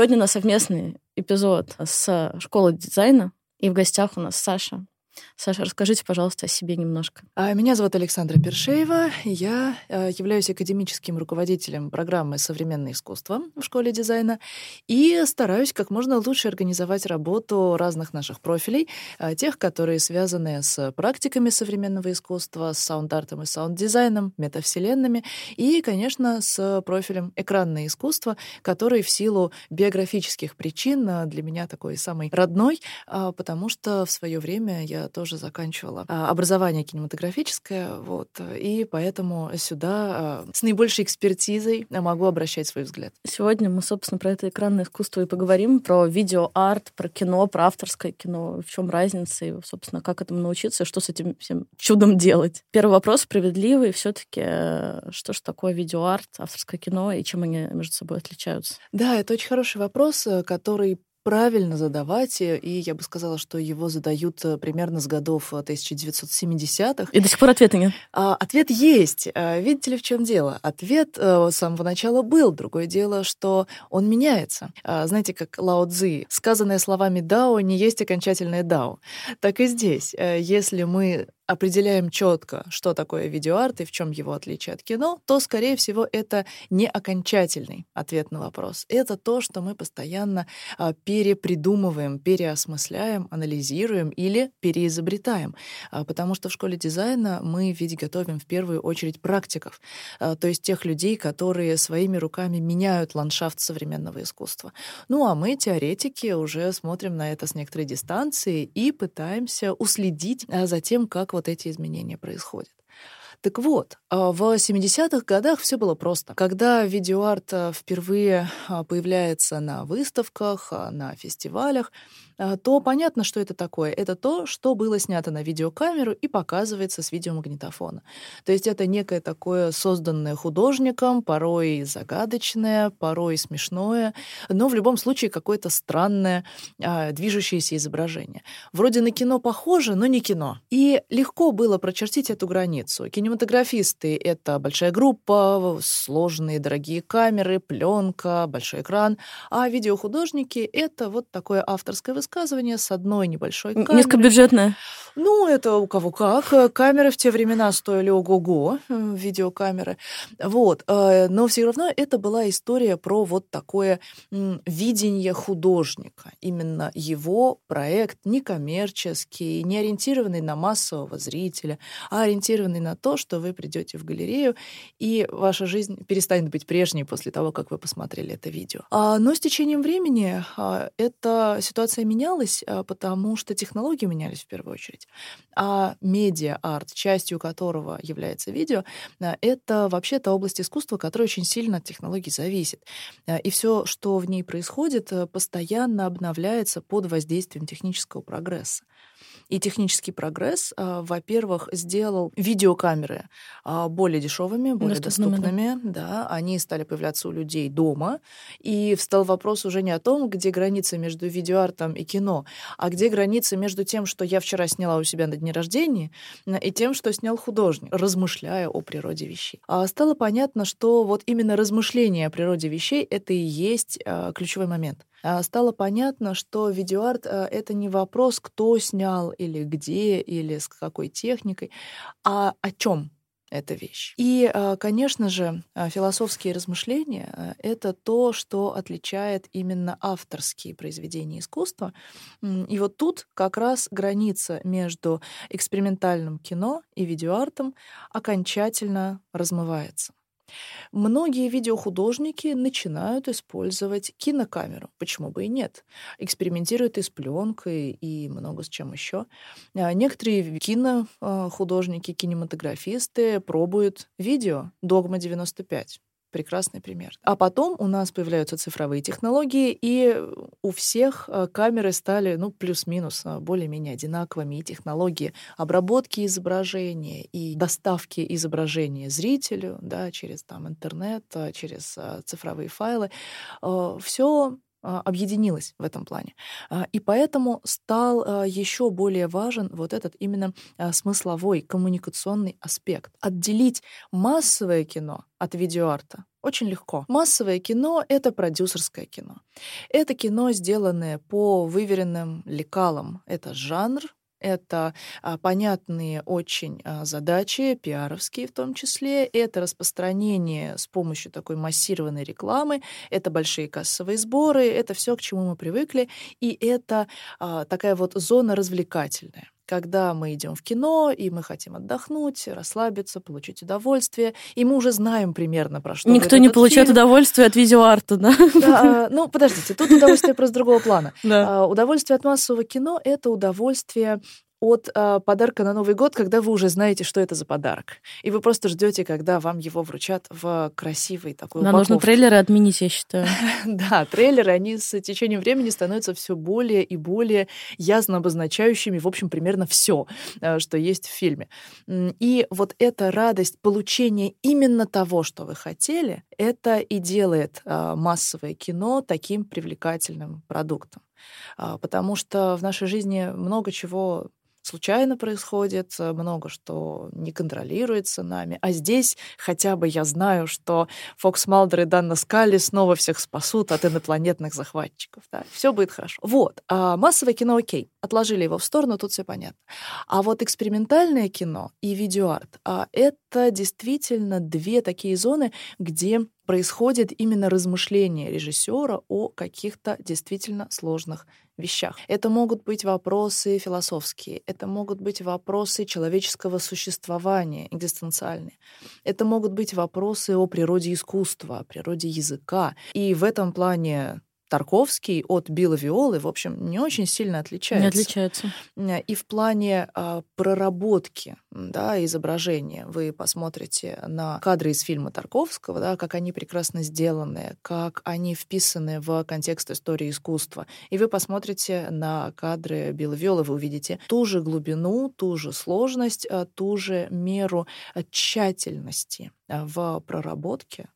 Сегодня у нас совместный эпизод с школы дизайна, и в гостях у нас Саша. Саша, расскажите, пожалуйста, о себе немножко. А, меня зовут Александра Першеева. Я э, являюсь академическим руководителем программы «Современное искусство» в школе дизайна и стараюсь как можно лучше организовать работу разных наших профилей, э, тех, которые связаны с практиками современного искусства, с саунд-артом и саунд-дизайном, метавселенными и, конечно, с профилем «Экранное искусство», который в силу биографических причин э, для меня такой самый родной, потому что в свое время я тоже заканчивала а, образование кинематографическое, вот, и поэтому сюда а, с наибольшей экспертизой могу обращать свой взгляд. Сегодня мы, собственно, про это экранное искусство и поговорим, про видеоарт, про кино, про авторское кино, в чем разница и, собственно, как этому научиться, и что с этим всем чудом делать. Первый вопрос справедливый. все таки э, что же такое видеоарт, авторское кино, и чем они между собой отличаются? Да, это очень хороший вопрос, э, который правильно задавать, и я бы сказала, что его задают э, примерно с годов 1970-х. Э, и до сих пор ответа нет? А, ответ есть. А, видите ли, в чем дело? Ответ а, с самого начала был. Другое дело, что он меняется. А, знаете, как Лао Цзи, сказанное словами «дао» не есть окончательное «дао». Так и здесь. Если мы определяем четко, что такое видеоарт и в чем его отличие от кино, то, скорее всего, это не окончательный ответ на вопрос. Это то, что мы постоянно а, перепридумываем, переосмысляем, анализируем или переизобретаем. А, потому что в школе дизайна мы ведь готовим в первую очередь практиков, а, то есть тех людей, которые своими руками меняют ландшафт современного искусства. Ну а мы, теоретики, уже смотрим на это с некоторой дистанции и пытаемся уследить за тем, как вот эти изменения происходят. Так вот, а, в 70-х годах все было просто. Когда видеоарт а, впервые а, появляется на выставках, на фестивалях, то понятно, что это такое. Это то, что было снято на видеокамеру и показывается с видеомагнитофона. То есть это некое такое созданное художником, порой загадочное, порой смешное, но в любом случае какое-то странное движущееся изображение. Вроде на кино похоже, но не кино. И легко было прочертить эту границу. Кинематографисты — это большая группа, сложные дорогие камеры, пленка, большой экран, а видеохудожники — это вот такое авторское высказывание, с одной небольшой камерой. Низкобюджетная? Ну, это у кого как. Камеры в те времена стоили ого-го, э, видеокамеры. Вот. Э, но все равно это была история про вот такое видение художника. Именно его проект некоммерческий, не ориентированный на массового зрителя, а ориентированный на то, что вы придете в галерею, и ваша жизнь перестанет быть прежней после того, как вы посмотрели это видео. А, но с течением времени а, эта ситуация менялась, а, потому что технологии менялись в первую очередь. А медиа-арт, частью которого является видео, а, это вообще-то область искусства, которая очень сильно от технологий зависит. А, и все, что в ней происходит, э, постоянно обновляется под воздействием технического прогресса. И технический прогресс, а, во-первых, сделал видеокамеры а, более дешевыми, более доступными. Да, они стали появляться у людей дома. И встал вопрос уже не о том, где граница между видеоартом и кино, а где граница между тем, что я вчера сняла у себя на дне рождения, и тем, что снял художник, размышляя о природе вещей. А стало понятно, что вот именно размышление о природе вещей — это и есть а, ключевой момент. А, стало понятно, что видеоарт а, — это не вопрос, кто снял или где, или с какой техникой, а о чем эта вещь. И, а, конечно же, философские размышления — это то, что отличает именно авторские произведения искусства. И вот тут как раз граница между экспериментальным кино и видеоартом окончательно размывается. Многие видеохудожники начинают использовать кинокамеру. Почему бы и нет? Экспериментируют и с пленкой, и много с чем еще. А некоторые кинохудожники, кинематографисты пробуют видео «Догма 95» прекрасный пример. А потом у нас появляются цифровые технологии, и у всех э, камеры стали, ну, плюс-минус, э, более-менее одинаковыми, и технологии обработки изображения, и доставки изображения зрителю, да, через там интернет, э, через цифровые файлы, все объединилась в этом плане. А, и поэтому стал а, еще более важен вот этот именно смысловой, коммуникационный аспект. Отделить массовое кино от видеоарта очень легко. Массовое кино — это продюсерское кино. Это кино, сделанное по выверенным лекалам. Это жанр, это а, понятные очень а, задачи, пиаровские в том числе. Это распространение с помощью такой массированной рекламы. Это большие кассовые сборы. Это все, к чему мы привыкли. И это а, такая вот зона развлекательная когда мы идем в кино, и мы хотим отдохнуть, расслабиться, получить удовольствие, и мы уже знаем примерно про что. Никто не получает фильм. удовольствие от видеоарта, да? да ну, подождите, тут удовольствие просто другого плана. Да. Удовольствие от массового кино — это удовольствие от э, подарка на Новый год, когда вы уже знаете, что это за подарок. И вы просто ждете, когда вам его вручат в красивый такой Нам нужно трейлеры отменить, я считаю. да, трейлеры, они с течением времени становятся все более и более ясно обозначающими, в общем, примерно все, э, что есть в фильме. И вот эта радость получения именно того, что вы хотели, это и делает э, массовое кино таким привлекательным продуктом. А, потому что в нашей жизни много чего случайно происходит, э, много что не контролируется нами. А здесь хотя бы я знаю, что Фокс Малдер и Данна Скалли снова всех спасут от инопланетных захватчиков. Да? Все будет хорошо. Вот. А массовое кино окей. Отложили его в сторону, тут все понятно. А вот экспериментальное кино и видеоарт а это действительно две такие зоны, где происходит именно размышление режиссера о каких-то действительно сложных вещах. Это могут быть вопросы философские, это могут быть вопросы человеческого существования, экзистенциальные. Это могут быть вопросы о природе искусства, о природе языка. И в этом плане Тарковский от Билла Виолы, в общем, не очень сильно отличается. Не отличается. И в плане а, проработки да, изображения вы посмотрите на кадры из фильма Тарковского, да, как они прекрасно сделаны, как они вписаны в контекст истории искусства. И вы посмотрите на кадры Билла Виолы, вы увидите ту же глубину, ту же сложность, а, ту же меру тщательности а, в проработке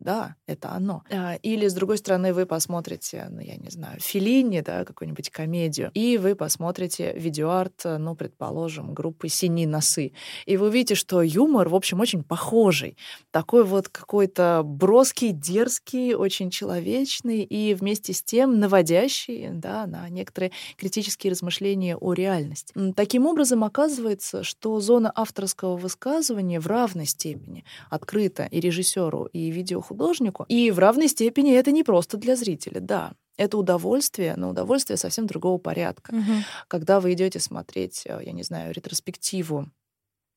да, это оно. А, или, с другой стороны, вы посмотрите, ну, я не знаю, Филини, да, какую-нибудь комедию, и вы посмотрите видеоарт, ну, предположим, группы «Синие носы», и вы увидите, что юмор, в общем, очень похожий. Такой вот какой-то броский, дерзкий, очень человечный и вместе с тем наводящий, да, на некоторые критические размышления о реальности. Таким образом, оказывается, что зона авторского высказывания в равной степени открыта и режиссеру, и видео художнику. И в равной степени это не просто для зрителя, да. Это удовольствие, но удовольствие совсем другого порядка. Угу. Когда вы идете смотреть, э, я не знаю, ретроспективу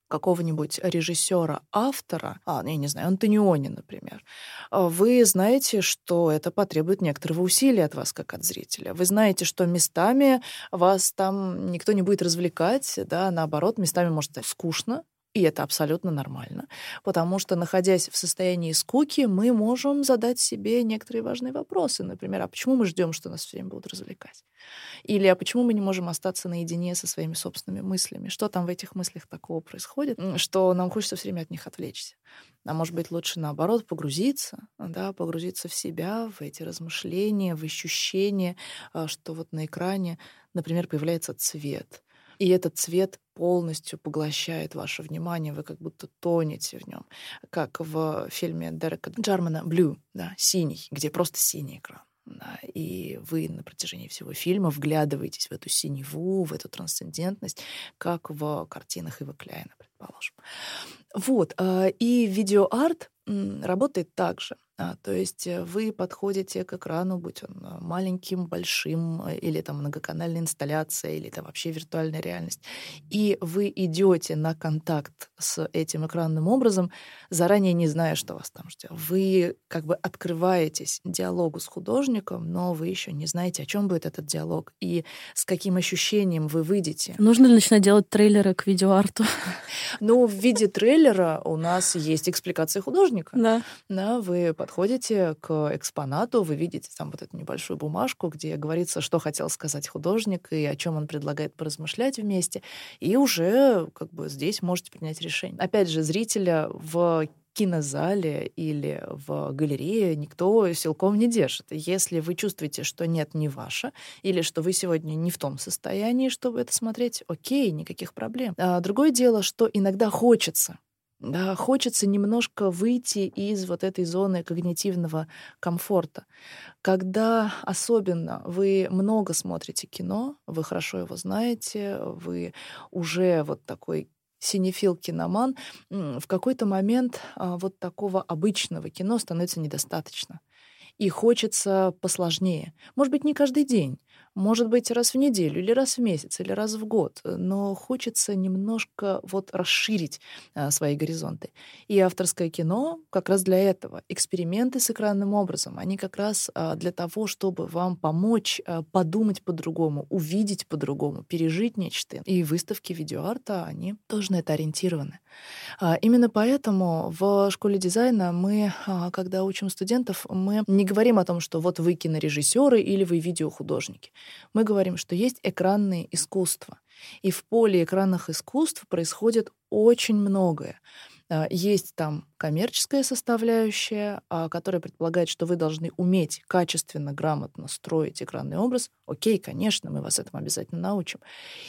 какого-нибудь режиссера, автора, а, ну, я не знаю, Антониони, например, э, вы знаете, что это потребует некоторого усилия от вас, как от зрителя. Вы знаете, что местами вас там никто не будет развлекать, да, наоборот, местами может стать скучно, и это абсолютно нормально, потому что, находясь в состоянии скуки, мы можем задать себе некоторые важные вопросы. Например, а почему мы ждем, что нас все время будут развлекать? Или а почему мы не можем остаться наедине со своими собственными мыслями? Что там в этих мыслях такого происходит, что нам хочется все время от них отвлечься? А может быть, лучше наоборот погрузиться, да, погрузиться в себя, в эти размышления, в ощущения, а, что вот на экране, например, появляется цвет — и этот цвет полностью поглощает ваше внимание, вы как будто тонете в нем, как в фильме Дерека Джармана «Блю», да, «Синий», где просто синий экран. Да, и вы на протяжении всего фильма вглядываетесь в эту синеву, в эту трансцендентность, как в картинах Ива Кляйна, предположим. Вот. А, и видеоарт работает так же. А, то есть э, вы подходите к экрану, будь он э, маленьким, большим, э, или там многоканальная инсталляция, или это вообще виртуальная реальность, и вы идете на контакт с этим экранным образом, заранее не зная, что вас там ждет. Вы как бы открываетесь диалогу с художником, но вы еще не знаете, о чем будет этот диалог и с каким ощущением вы выйдете. Нужно ли начинать делать трейлеры к видеоарту? Ну, в виде трейлера у нас есть экспликация художника. Да. Да, вы подходите к экспонату, вы видите там вот эту небольшую бумажку, где говорится, что хотел сказать художник и о чем он предлагает поразмышлять вместе, и уже как бы здесь можете принять решение. Опять же, зрителя в кинозале или в галерее никто силком не держит. Если вы чувствуете, что нет, не ваше, или что вы сегодня не в том состоянии, чтобы это смотреть, окей, никаких проблем. А другое дело, что иногда хочется. Да, хочется немножко выйти из вот этой зоны когнитивного комфорта. Когда особенно вы много смотрите кино, вы хорошо его знаете, вы уже вот такой синефил-киноман, в какой-то момент а, вот такого обычного кино становится недостаточно. И хочется посложнее. Может быть, не каждый день, может быть, раз в неделю, или раз в месяц, или раз в год. Но хочется немножко вот расширить а, свои горизонты. И авторское кино как раз для этого. Эксперименты с экранным образом, они как раз а, для того, чтобы вам помочь а, подумать по-другому, увидеть по-другому, пережить нечто. И выставки видеоарта, они тоже на это ориентированы. А, именно поэтому в школе дизайна мы, а, когда учим студентов, мы не говорим о том, что вот вы кинорежиссеры или вы видеохудожники. Мы говорим, что есть экранные искусства. И в поле экранных искусств происходит очень многое. А, есть там коммерческая составляющая, а, которая предполагает, что вы должны уметь качественно, грамотно строить экранный образ. Окей, конечно, мы вас этому обязательно научим.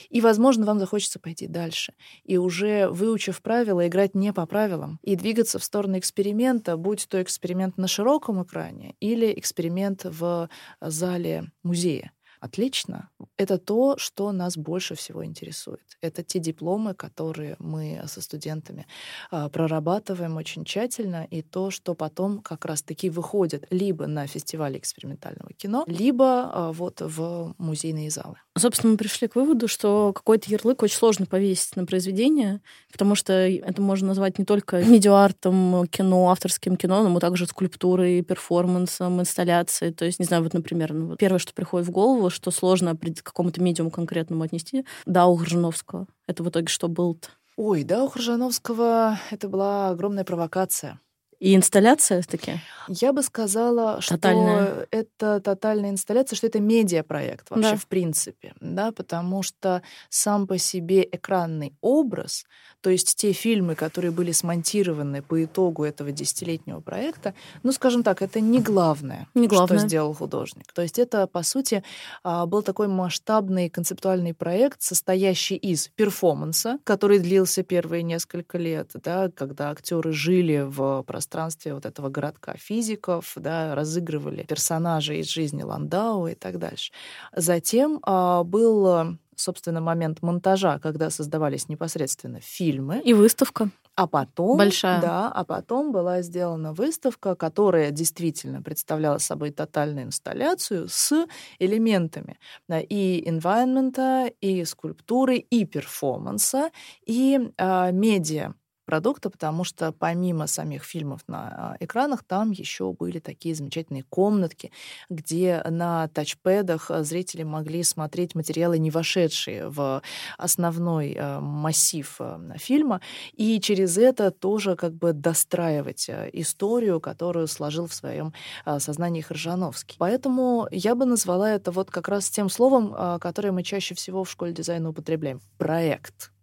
И, возможно, вам захочется пойти дальше. И уже выучив правила, играть не по правилам и двигаться в сторону эксперимента, будь то эксперимент на широком экране или эксперимент в зале музея. Отлично. Это то, что нас больше всего интересует. Это те дипломы, которые мы со студентами а, прорабатываем очень тщательно, и то, что потом как раз-таки выходит либо на фестивале экспериментального кино, либо а, вот в музейные залы. Собственно, мы пришли к выводу, что какой-то ярлык очень сложно повесить на произведение, потому что это можно назвать не только видеоартом, кино, авторским кино, но также скульптурой, перформансом, инсталляцией. То есть, не знаю, вот, например, ну, вот первое, что приходит в голову, что сложно к какому-то медиуму конкретному отнести, да, у Гржановского. Это в итоге что был-то? Ой, да, у Хржановского это была огромная провокация. И инсталляция таки? Я бы сказала, тотальная. что это тотальная инсталляция, что это медиапроект вообще да. в принципе, да, потому что сам по себе экранный образ, то есть те фильмы, которые были смонтированы по итогу этого десятилетнего проекта, ну, скажем так, это не главное, не главное. что сделал художник. То есть это, по сути, а, был такой масштабный концептуальный проект, состоящий из перформанса, который длился первые несколько лет, да, когда актеры жили в пространстве пространстве вот этого городка физиков, да, разыгрывали персонажей из жизни Ландау и так дальше. Затем а, был собственно, момент монтажа, когда создавались непосредственно фильмы. И выставка. А потом, Большая. да, а потом была сделана выставка, которая действительно представляла собой тотальную инсталляцию с элементами да, и environment, и скульптуры, и перформанса, и э, медиа продукта, потому что помимо самих фильмов на а, экранах, там еще были такие замечательные комнатки, где на тачпэдах а, зрители могли смотреть материалы, не вошедшие в основной а, массив фильма, и через это тоже как бы достраивать историю, которую сложил в своем сознании Хржановский. Поэтому я бы назвала это вот как раз тем словом, которое мы чаще всего в школе дизайна употребляем — проект.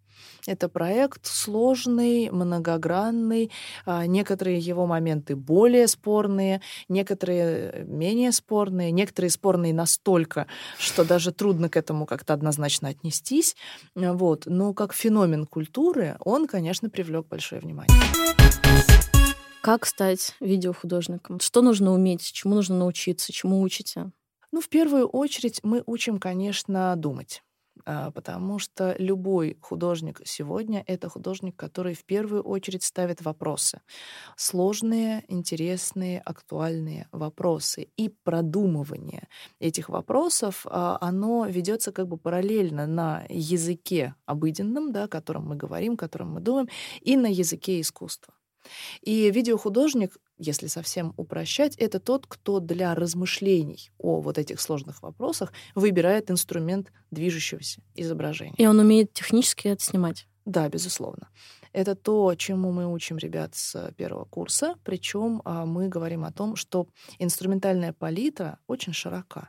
Это проект сложный, многогранный, а, некоторые его моменты более спорные, некоторые менее спорные, некоторые спорные настолько, что даже трудно к этому как-то однозначно отнестись. Вот. Но как феномен культуры он, конечно, привлек большое внимание. Как стать видеохудожником? Что нужно уметь? Чему нужно научиться? Чему учите? Ну, в первую очередь мы учим, конечно, думать. А, потому что любой художник сегодня — это художник, который в первую очередь ставит вопросы. Сложные, интересные, актуальные вопросы. И продумывание этих вопросов, а, оно ведется как бы параллельно на языке обыденном, да, которым мы говорим, которым мы думаем, и на языке искусства. И видеохудожник, если совсем упрощать, это тот, кто для размышлений о вот этих сложных вопросах выбирает инструмент движущегося изображения. И он умеет технически это снимать. Да, безусловно. Это то, чему мы учим ребят с первого курса. Причем а, мы говорим о том, что инструментальная палитра очень широка.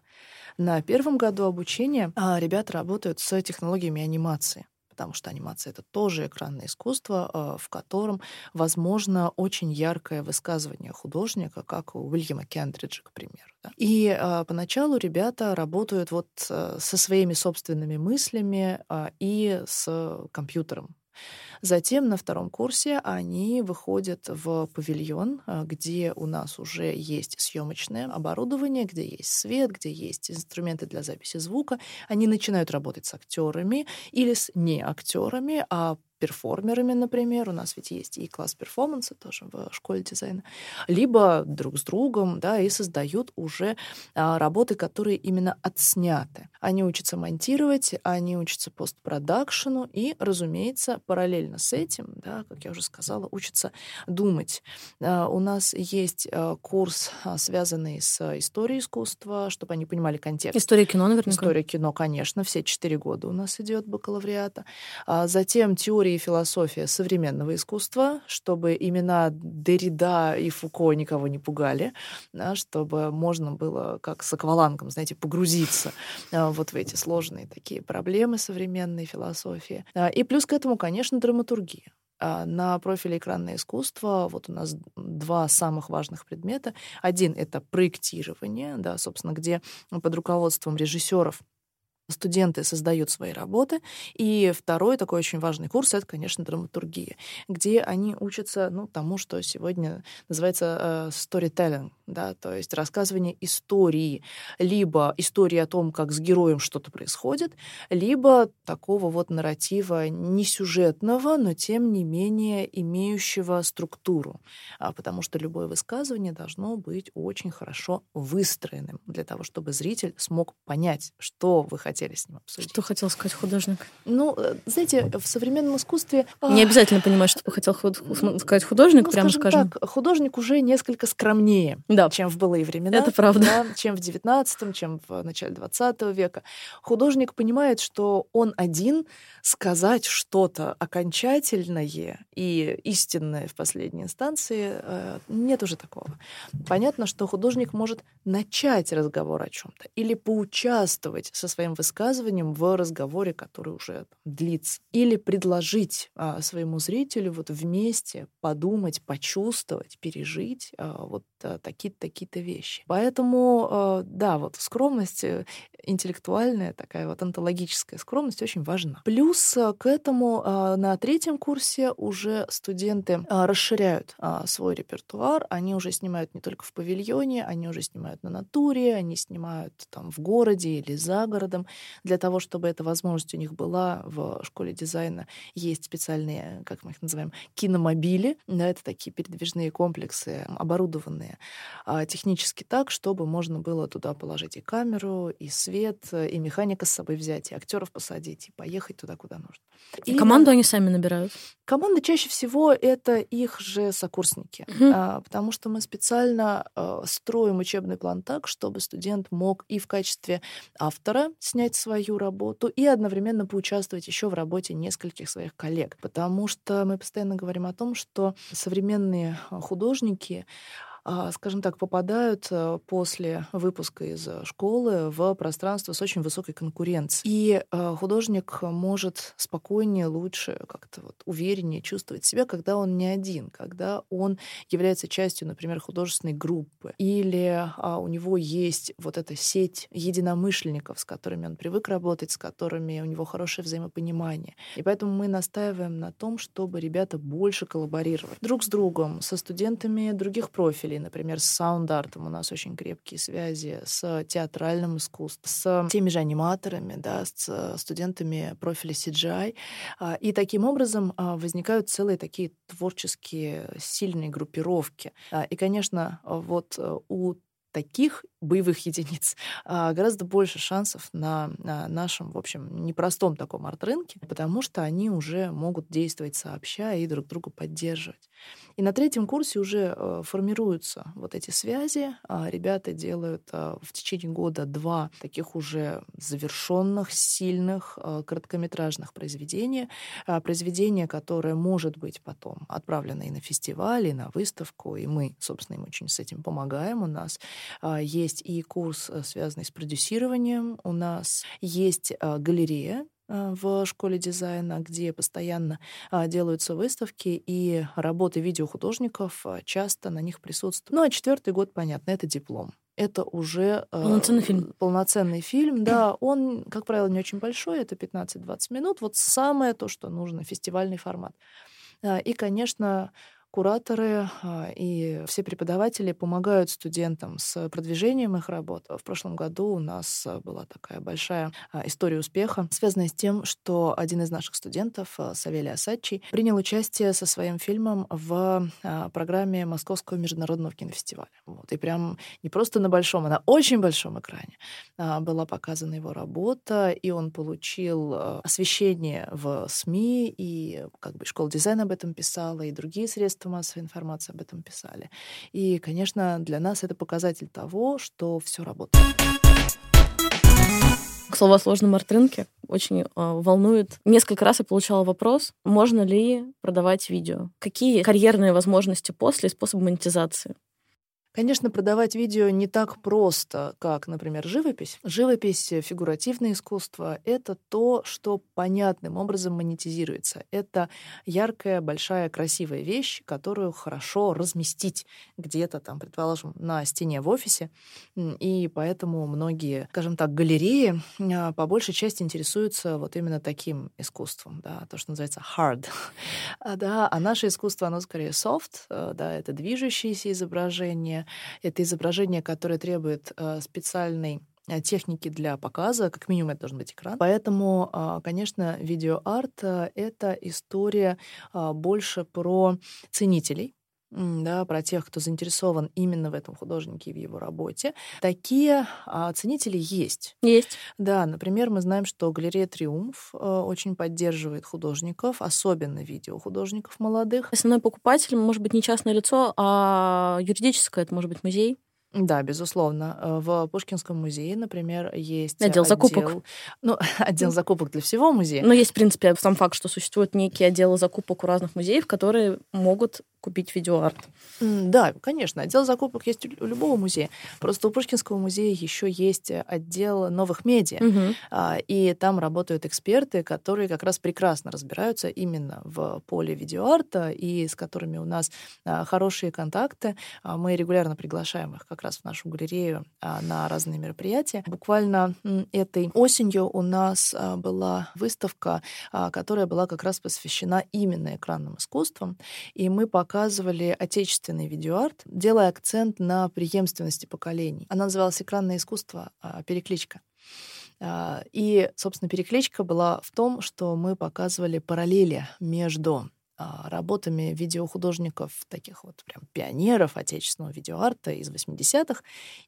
На первом году обучения а, ребята работают с технологиями анимации потому что анимация — это тоже экранное искусство, э, в котором возможно очень яркое высказывание художника, как у Уильяма Кентриджа, к примеру. Да? И э, поначалу ребята работают вот э, со своими собственными мыслями э, и с компьютером. Затем на втором курсе они выходят в павильон, а, где у нас уже есть съемочное оборудование, где есть свет, где есть инструменты для записи звука. Они начинают работать с актерами или с не актерами, а перформерами, например, у нас ведь есть и класс перформанса тоже в школе дизайна, либо друг с другом, да, и создают уже а, работы, которые именно отсняты. Они учатся монтировать, они учатся постпродакшену и, разумеется, параллельно с этим, да, как я уже сказала, учатся думать. А, у нас есть а, курс, а, связанный с историей искусства, чтобы они понимали контекст. История кино, наверное. История кино, конечно, все четыре года у нас идет бакалавриата. А затем теория и философия современного искусства, чтобы имена Деррида и Фуко никого не пугали, да, чтобы можно было как с аквалангом, знаете, погрузиться а, вот в эти сложные такие проблемы современной философии. А, и плюс к этому, конечно, драматургия. А, на профиле экранное искусство вот у нас два самых важных предмета. Один — это проектирование, да, собственно, где под руководством режиссеров студенты создают свои работы. И второй такой очень важный курс — это, конечно, драматургия, где они учатся ну, тому, что сегодня называется э, storytelling, да, то есть рассказывание истории, либо истории о том, как с героем что-то происходит, либо такого вот нарратива не сюжетного, но тем не менее имеющего структуру, а, потому что любое высказывание должно быть очень хорошо выстроенным для того, чтобы зритель смог понять, что вы хотите хотели с ним обсудить. Что хотел сказать художник? Ну, э, знаете, в современном искусстве... Не обязательно понимать, что хотел сказать художник, ну, прямо скажем. скажем. Так, художник уже несколько скромнее, да. чем в былые времена. Это правда. Да, чем в XIX, чем в начале XX века. Художник понимает, что он один сказать что-то окончательное и истинное в последней инстанции э, нет уже такого. Понятно, что художник может начать разговор о чем-то или поучаствовать со своим высказыванием в разговоре, который уже длится. Или предложить а, своему зрителю вот вместе подумать, почувствовать, пережить а, вот такие-то такие-то вещи. Поэтому, а, да, вот скромность э, интеллектуальная, такая вот онтологическая скромность очень важна. Плюс а, к этому на третьем курсе уже студенты расширяют свой репертуар, они уже снимают не только в павильоне, они уже снимают на натуре, они снимают там в городе или за городом, для того, чтобы эта возможность у них была в школе дизайна, есть специальные, как мы их называем, киномобили. Да, это такие передвижные комплексы, оборудованные а, технически так, чтобы можно было туда положить и камеру, и свет, и механика с собой взять, и актеров посадить, и поехать туда, куда нужно. И команду они сами набирают? Команда чаще всего это их же сокурсники, угу. а, потому что мы специально а, строим учебный план так, чтобы студент мог и в качестве автора снять свою работу и одновременно поучаствовать еще в работе нескольких своих коллег. Потому что мы постоянно говорим о том, что современные художники скажем так, попадают э, после выпуска из э, школы в пространство с очень высокой конкуренцией. И э, художник может спокойнее, лучше, как-то вот увереннее чувствовать себя, когда он не один, когда он является частью, например, художественной группы, или а, у него есть вот эта сеть единомышленников, с которыми он привык работать, с которыми у него хорошее взаимопонимание. И поэтому мы настаиваем на том, чтобы ребята больше коллаборировали друг с другом, со студентами других профилей, профилей, например, с саунд-артом у нас очень крепкие связи, с театральным искусством, с теми же аниматорами, да, с студентами профиля CGI. А, и таким образом а, возникают целые такие творческие сильные группировки. А, и, конечно, вот э, у таких боевых единиц гораздо больше шансов на, нашем, в общем, непростом таком арт-рынке, потому что они уже могут действовать сообща и друг друга поддерживать. И на третьем курсе уже э, формируются вот эти связи. А ребята делают э, в течение года два таких уже завершенных, сильных, короткометражных произведения. Произведение, которое может быть потом отправлено и на фестиваль, и на выставку. И мы, собственно, им очень с этим помогаем. У нас э, есть и курс, э, связанный с продюсированием. У нас есть э, галерея э, в школе дизайна, где постоянно делаются выставки, и работы видеохудожников часто на них присутствуют. Ну, а четвертый год, понятно, это диплом. Это уже э, полноценный фильм. Полноценный фильм, да. Он, как правило, не очень большой, это 15-20 минут. Вот самое то, что нужно, фестивальный формат. И, конечно, кураторы а, и все преподаватели помогают студентам с продвижением их работ. В прошлом году у нас а, была такая большая а, история успеха, связанная с тем, что один из наших студентов, Савелий Асадчий, принял участие со своим фильмом в программе Московского международного кинофестиваля. Вот. И прям не просто на большом, а на очень большом экране была показана его работа, и он получил освещение в СМИ, и как бы школа дизайна об этом писала, и другие средства средства массовой информации об этом писали. И, конечно, для нас это показатель того, что все работает. К слову о сложном арт-рынке, очень э, волнует. Несколько раз я получала вопрос, можно ли продавать видео. Какие карьерные возможности после и способы монетизации? Конечно, продавать видео не так просто, как, например, живопись. Живопись, э, фигуративное искусство — это то, что понятным образом монетизируется. Это яркая, большая, красивая вещь, которую хорошо разместить где-то там, предположим, на стене в офисе. И поэтому многие, скажем так, галереи а, по большей части интересуются вот именно таким искусством, да, то, что называется hard. а, да, а наше искусство, оно скорее soft, э, да, это движущиеся изображения, это изображение, которое требует э, специальной э, техники для показа, как минимум это должен быть экран. Поэтому, а, конечно, видеоарт э, — это история а, больше про ценителей, да, про тех, кто заинтересован именно в этом художнике и в его работе. Такие а, ценители есть. Есть. Да, например, мы знаем, что галерея «Триумф» а, очень поддерживает художников, особенно видеохудожников молодых. Основной покупатель может быть не частное лицо, а юридическое, это может быть музей. Да, безусловно. Э, в Пушкинском музее, например, есть отдел, отдел закупок. Ну, отдел закупок для всего музея. Но есть, в принципе, сам факт, что существуют некие отделы закупок у разных музеев, которые могут купить видеоарт. Да, конечно. Отдел закупок есть у любого музея. Просто у Пушкинского музея еще есть отдел новых медиа. Угу. И там работают эксперты, которые как раз прекрасно разбираются именно в поле видеоарта и с которыми у нас а, хорошие контакты. А, мы регулярно приглашаем их как раз в нашу галерею на разные мероприятия. Буквально этой осенью у нас была выставка, которая была как раз посвящена именно экранным искусствам. И мы пока показывали отечественный видеоарт, делая акцент на преемственности поколений. Она называлась «Экранное искусство. А, перекличка». А, и, собственно, перекличка была в том, что мы показывали параллели между работами видеохудожников, таких вот прям пионеров отечественного видеоарта из 80-х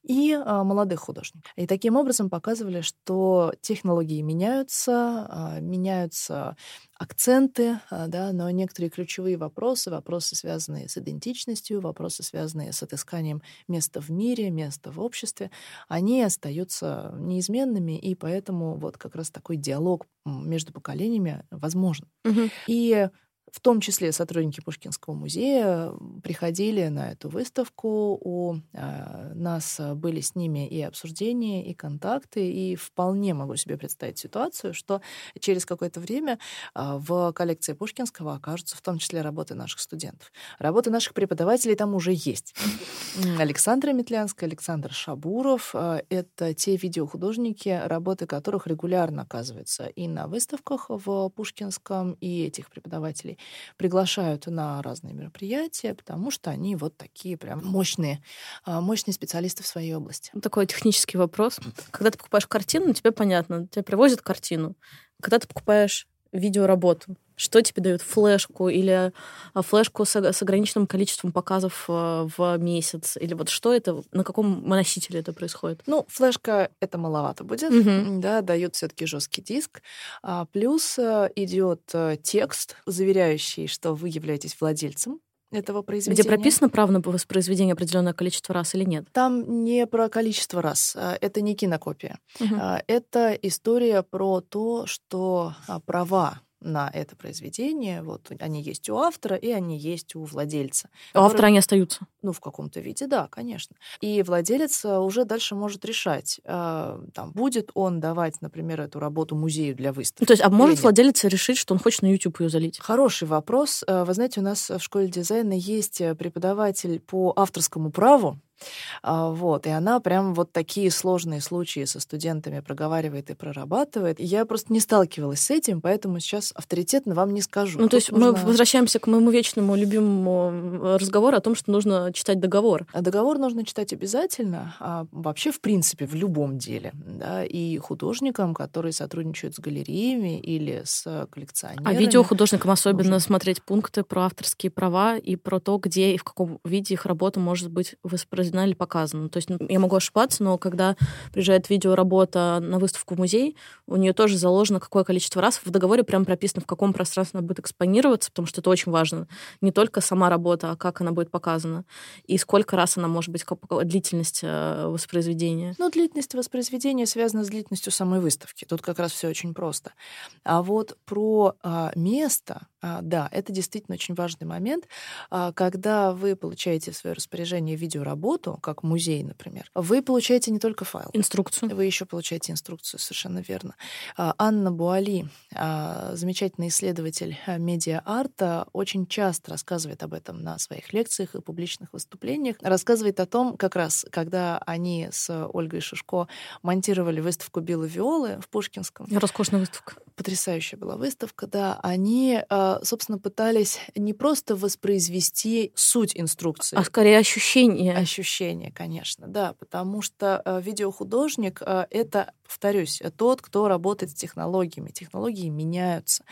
и а, молодых художников. И таким образом показывали, что технологии меняются, а, меняются акценты, да, но некоторые ключевые вопросы, вопросы, связанные с идентичностью, вопросы, связанные с отысканием места в мире, места в обществе, они остаются неизменными, и поэтому вот как раз такой диалог между поколениями возможен. Угу. И в том числе сотрудники Пушкинского музея приходили на эту выставку. У э, нас были с ними и обсуждения, и контакты. И вполне могу себе представить ситуацию, что через какое-то время э, в коллекции Пушкинского окажутся в том числе работы наших студентов. Работы наших преподавателей там уже есть. Александра Метлянская, Александр Шабуров это те видеохудожники, работы которых регулярно оказываются и на выставках в Пушкинском, и этих преподавателей приглашают на разные мероприятия, потому что они вот такие прям мощные, а, мощные специалисты в своей области. Такой технический вопрос. Когда ты покупаешь картину, тебе понятно, тебе привозят картину. Когда ты покупаешь видеоработу, что тебе дают флешку или а, флешку с, с ограниченным количеством показов а, в месяц? Или вот что это, на каком носителе это происходит? Ну, флешка это маловато будет, угу. да, дают все-таки жесткий диск. А, плюс э, идет э, текст, заверяющий, что вы являетесь владельцем этого произведения. Где прописано право на воспроизведение определенное количество раз или нет? Там не про количество раз. Это не кинокопия. Угу. Это история про то, что права на это произведение. Вот они есть у автора, и они есть у владельца. У который, автора они остаются? Ну, в каком-то виде, да, конечно. И владелец э, уже дальше может решать, э, там, будет он давать, например, эту работу музею для выставки. Ну, то есть, а может владелец решить, что он хочет на YouTube ее залить? Хороший вопрос. Э, вы знаете, у нас в школе дизайна есть преподаватель по авторскому праву, вот, и она прям вот такие сложные случаи со студентами проговаривает и прорабатывает. Я просто не сталкивалась с этим, поэтому сейчас авторитетно вам не скажу. Ну, то есть нужно... мы возвращаемся к моему вечному любимому разговору о том, что нужно читать договор. А договор нужно читать обязательно, а вообще, в принципе, в любом деле. Да, и художникам, которые сотрудничают с галереями или с коллекционерами. А видеохудожникам особенно нужно... смотреть пункты про авторские права и про то, где и в каком виде их работа может быть воспроизведена произведена или показана. То есть я могу ошибаться, но когда приезжает видеоработа на выставку в музей, у нее тоже заложено какое количество раз. В договоре прям прописано, в каком пространстве она будет экспонироваться, потому что это очень важно. Не только сама работа, а как она будет показана. И сколько раз она может быть, длительность э, воспроизведения. Ну, длительность воспроизведения связана с длительностью самой выставки. Тут как раз все очень просто. А вот про а, место, а, да, это действительно очень важный момент. А, когда вы получаете в свое распоряжение видеоработу, работу, как музей, например, вы получаете не только файл. Инструкцию. Вы еще получаете инструкцию, совершенно верно. А, Анна Буали, а, замечательный исследователь а, медиа-арта, очень часто рассказывает об этом на своих лекциях и публичных выступлениях. Рассказывает о том, как раз, когда они с Ольгой Шишко монтировали выставку Билла Виолы в Пушкинском. Роскошная выставка. Потрясающая была выставка, да. Они, собственно, пытались не просто воспроизвести суть инструкции. А скорее ощущение. Ощущение ощущение, конечно, да, потому что э, видеохудожник э, это, повторюсь, тот, кто работает с технологиями. Технологии меняются.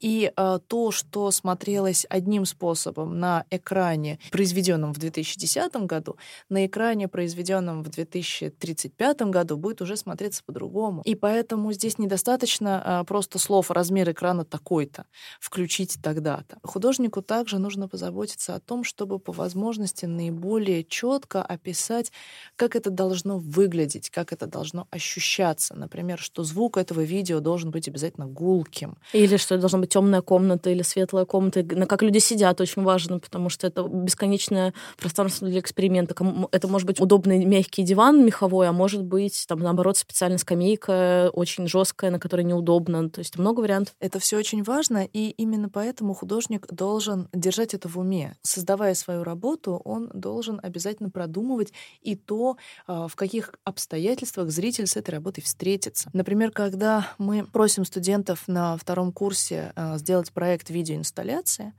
И э, то, что смотрелось одним способом на экране, произведенном в 2010 году, на экране, произведенном в 2035 году, будет уже смотреться по-другому. И поэтому здесь недостаточно просто слов «размер экрана такой-то», «включить тогда-то». Художнику также нужно позаботиться о том, чтобы по возможности наиболее четко описать, как это должно выглядеть, как это должно ощущаться. Например, что звук этого видео должен быть обязательно гулким. Или что это должна быть темная комната или светлая комната. На как люди сидят очень важно, потому что это бесконечное пространство для эксперимента. Это может быть удобный мягкий диван меховой, а может быть, там, наоборот, специальная скамейка очень жесткая, на которой неудобно. То есть много вариантов. Это все очень важно, и именно поэтому художник должен держать это в уме. Создавая свою работу, он должен обязательно продумывать и то, а, в каких обстоятельствах зритель с этой работой встретится. Например, когда мы просим студентов на втором курсе а, сделать проект видеоинсталляции,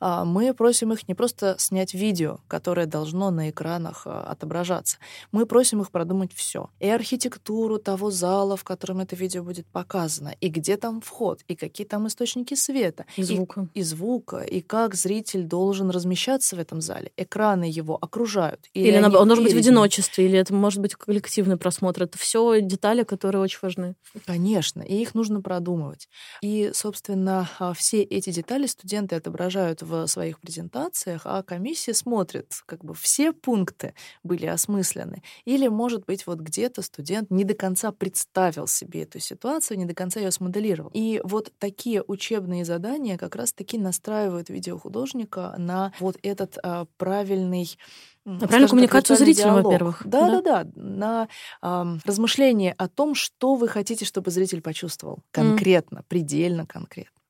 а, мы просим их не просто снять видео, которое должно на экранах отображаться. Мы просим их продумать все. И архитектуру того зала, в котором это видео будет показано, и где там вход, и какие там источники света. И звука. И, и звука, и как зритель должен размещаться в этом зале. Экраны его окружают. Или, или он должен быть в одиночестве, или это может быть коллективный просмотр. Это все детали, которые очень важны. Конечно, и их нужно продумывать. И, собственно, а, все эти детали студенты отображают в своих презентациях, а комиссия смотрит, как бы все пункты были осмыслены. Или, может быть, вот где-то студент не до конца представил себе эту ситуацию, не до конца ее смоделировал. И вот такие учебные задания как раз-таки настраивают видеохудожника на вот этот а, правильный на правильную коммуникацию зрителя, во-первых. Да, да, да, да. На э, размышление о том, что вы хотите, чтобы зритель почувствовал. Конкретно, mm. предельно конкретно.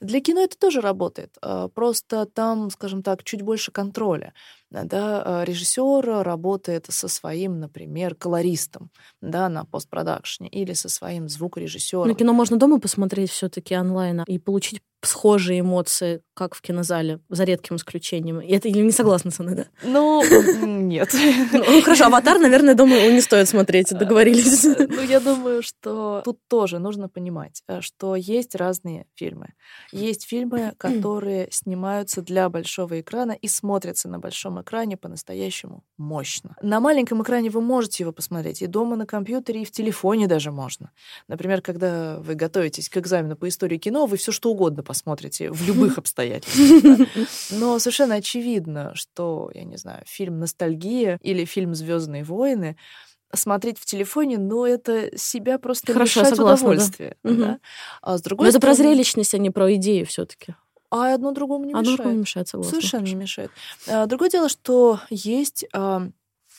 Для кино это тоже работает. А, просто там, скажем так, чуть больше контроля да, а, режиссер работает со своим, например, колористом да, на постпродакшне или со своим звукорежиссером. Но кино можно дома посмотреть все-таки онлайн и получить схожие эмоции, как в кинозале, за редким исключением. И это или не согласна со мной, да? Ну, нет. Ну, хорошо, «Аватар», наверное, думаю, не стоит смотреть, договорились. Ну, я думаю, что тут тоже нужно понимать, э, что есть разные фильмы. Есть фильмы, которые снимаются для большого экрана и смотрятся на большом экране по-настоящему мощно. На маленьком экране вы можете его посмотреть и дома на компьютере, и в телефоне даже можно. Например, когда вы готовитесь к экзамену по истории кино, вы все что угодно посмотрите в любых обстоятельствах. Но совершенно очевидно, что, я не знаю, фильм «Ностальгия» или фильм «Звездные войны» смотреть в телефоне, но это себя просто Хорошо, лишать согласна, да. удовольствия. Мгм. да. А с Но другой это про стороны, зрелищность, а не про идею все-таки. А одно другому не Оно мешает. другому не мешает, согласна. Совершенно не мешает. А, Другое дело, что есть а,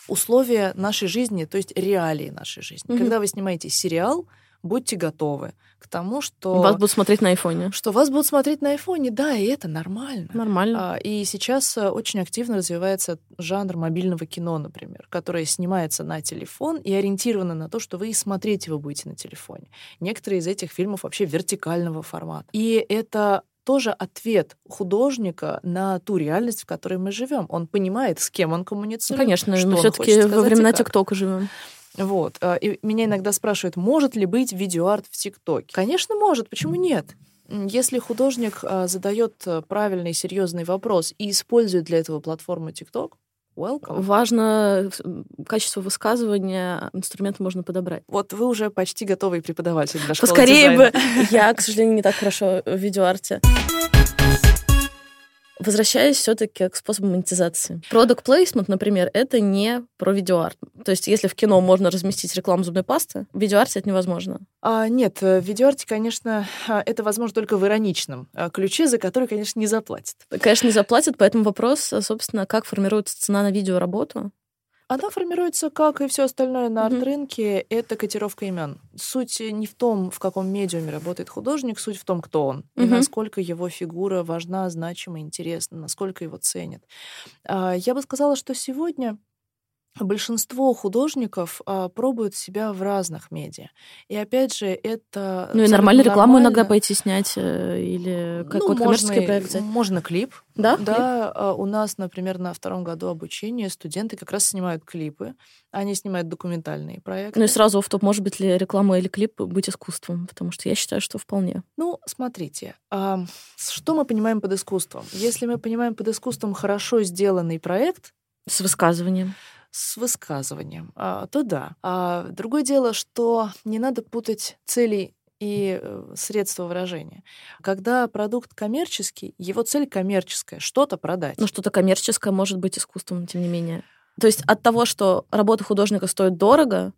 условия нашей жизни, то есть реалии нашей жизни. Мгм. Когда вы снимаете сериал, будьте готовы к тому, что Вас будут смотреть на айфоне. что вас будут смотреть на айфоне, да, и это нормально. Нормально. А, И сейчас а, очень активно развивается жанр мобильного кино, например, которое снимается на телефон и ориентировано на то, что вы и смотреть его будете на телефоне. Некоторые из этих фильмов вообще вертикального формата. И это тоже ответ художника на ту реальность, в которой мы живем. Он понимает, с кем он Ну, коммуницирует. конечно, что он все-таки во времена. ТикТока живем. Вот. а, И меня иногда спрашивают, может ли быть видеоарт в ТикТоке? Конечно, может. Почему нет? Если художник а, задает а, правильный, серьезный вопрос и использует для этого платформу ТикТок, welcome. Важно качество высказывания, инструменты можно подобрать. Вот вы уже почти готовый преподаватель для школы Поскорее дизайна. бы. Я, к сожалению, не так хорошо в видеоарте. Возвращаясь все-таки к способам монетизации. Product placement, например, это не про видеоарт. То есть, если в кино можно разместить рекламу зубной пасты, в видеоарте это невозможно. А, нет, э, в видеоарте, конечно, а, это возможно только в ироничном а, ключе, за который, конечно, не заплатят. Конечно, не заплатят, поэтому вопрос, а, собственно, как формируется цена на видеоработу. Она формируется, как и все остальное на Мгм. арт-рынке, это котировка имен. Суть не в том, в каком медиуме работает художник, суть в том, кто он, и Мгм. насколько его фигура важна, значима, интересна, насколько его ценят. А, Я бы сказала, что сегодня большинство художников а, пробуют себя в разных медиа. И опять же, это Ну и нормально рекламу иногда пойти снять э, или Ну, какой-то можно, коммерческий и- проект взять. можно клип. Да? Да, а, у нас, например, на втором году обучения студенты как раз снимают клипы. Они снимают документальные проекты. Ну и сразу в топ, может быть ли реклама или клип быть искусством? Потому что я считаю, что вполне. Ну, смотрите, а, что мы понимаем под искусством? Если мы понимаем под искусством хорошо сделанный проект С высказыванием. С высказыванием, а, то да. А другое дело, что не надо путать цели и э, средства выражения. Когда продукт коммерческий, его цель коммерческая, что-то продать. Но что-то коммерческое может быть искусством, тем не менее. То есть от того, что работа художника стоит дорого,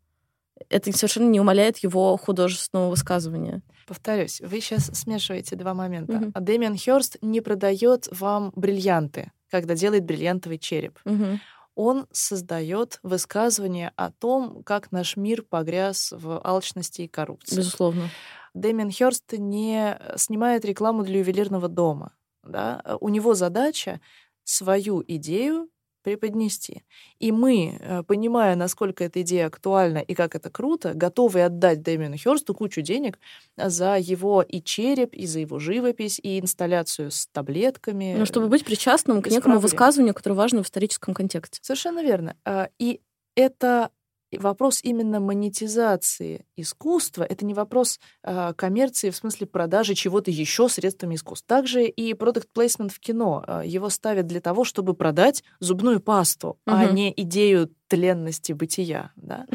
это совершенно не умаляет его художественного высказывания. Повторюсь, вы сейчас смешиваете два момента. А Дэмиан Хёрст не продает вам бриллианты, когда делает бриллиантовый череп. Мгм. Он создает высказывание о том, как наш мир погряз в алчности и коррупции. Безусловно. Дэмиан Хёрст не снимает рекламу для ювелирного дома. Да? У него задача свою идею преподнести. И мы, э, понимая, насколько эта идея актуальна и как это круто, готовы отдать Дэмиану Хёрсту кучу денег за его и череп, и за его живопись, и инсталляцию с таблетками. Ну, чтобы быть причастным к некому проблем. высказыванию, которое важно в историческом контексте. Совершенно верно. И это вопрос именно монетизации искусства. Это не вопрос а, коммерции в смысле продажи чего-то еще средствами искусства. Также и продукт плейсмент в кино. а, Его ставят для того, чтобы продать зубную пасту, а Мгм. не идею тленности бытия. Да?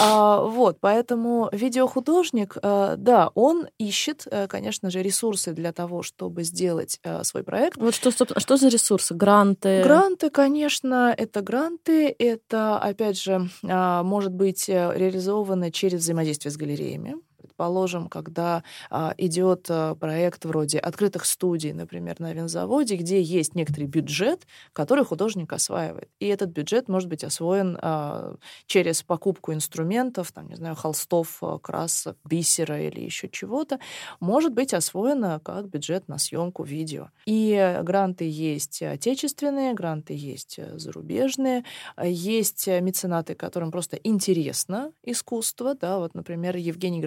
А, вот, поэтому видеохудожник, а, да, он ищет, а, конечно же, ресурсы для того, чтобы сделать а, свой проект. Вот что, собственно, что за ресурсы? Гранты? Гранты, конечно, это гранты, это, опять же, а, может быть э, реализовано через взаимодействие с галереями. Предположим, когда а, идет а, проект вроде открытых студий, например, на винзаводе, где есть некоторый бюджет, который художник осваивает. И этот бюджет может быть освоен а, через покупку инструментов, там, не знаю, холстов, а, красок, бисера или еще чего-то, может быть освоено как бюджет на съемку видео. И гранты есть отечественные, гранты есть зарубежные, есть меценаты, которым просто интересно искусство, да, вот, например, Евгений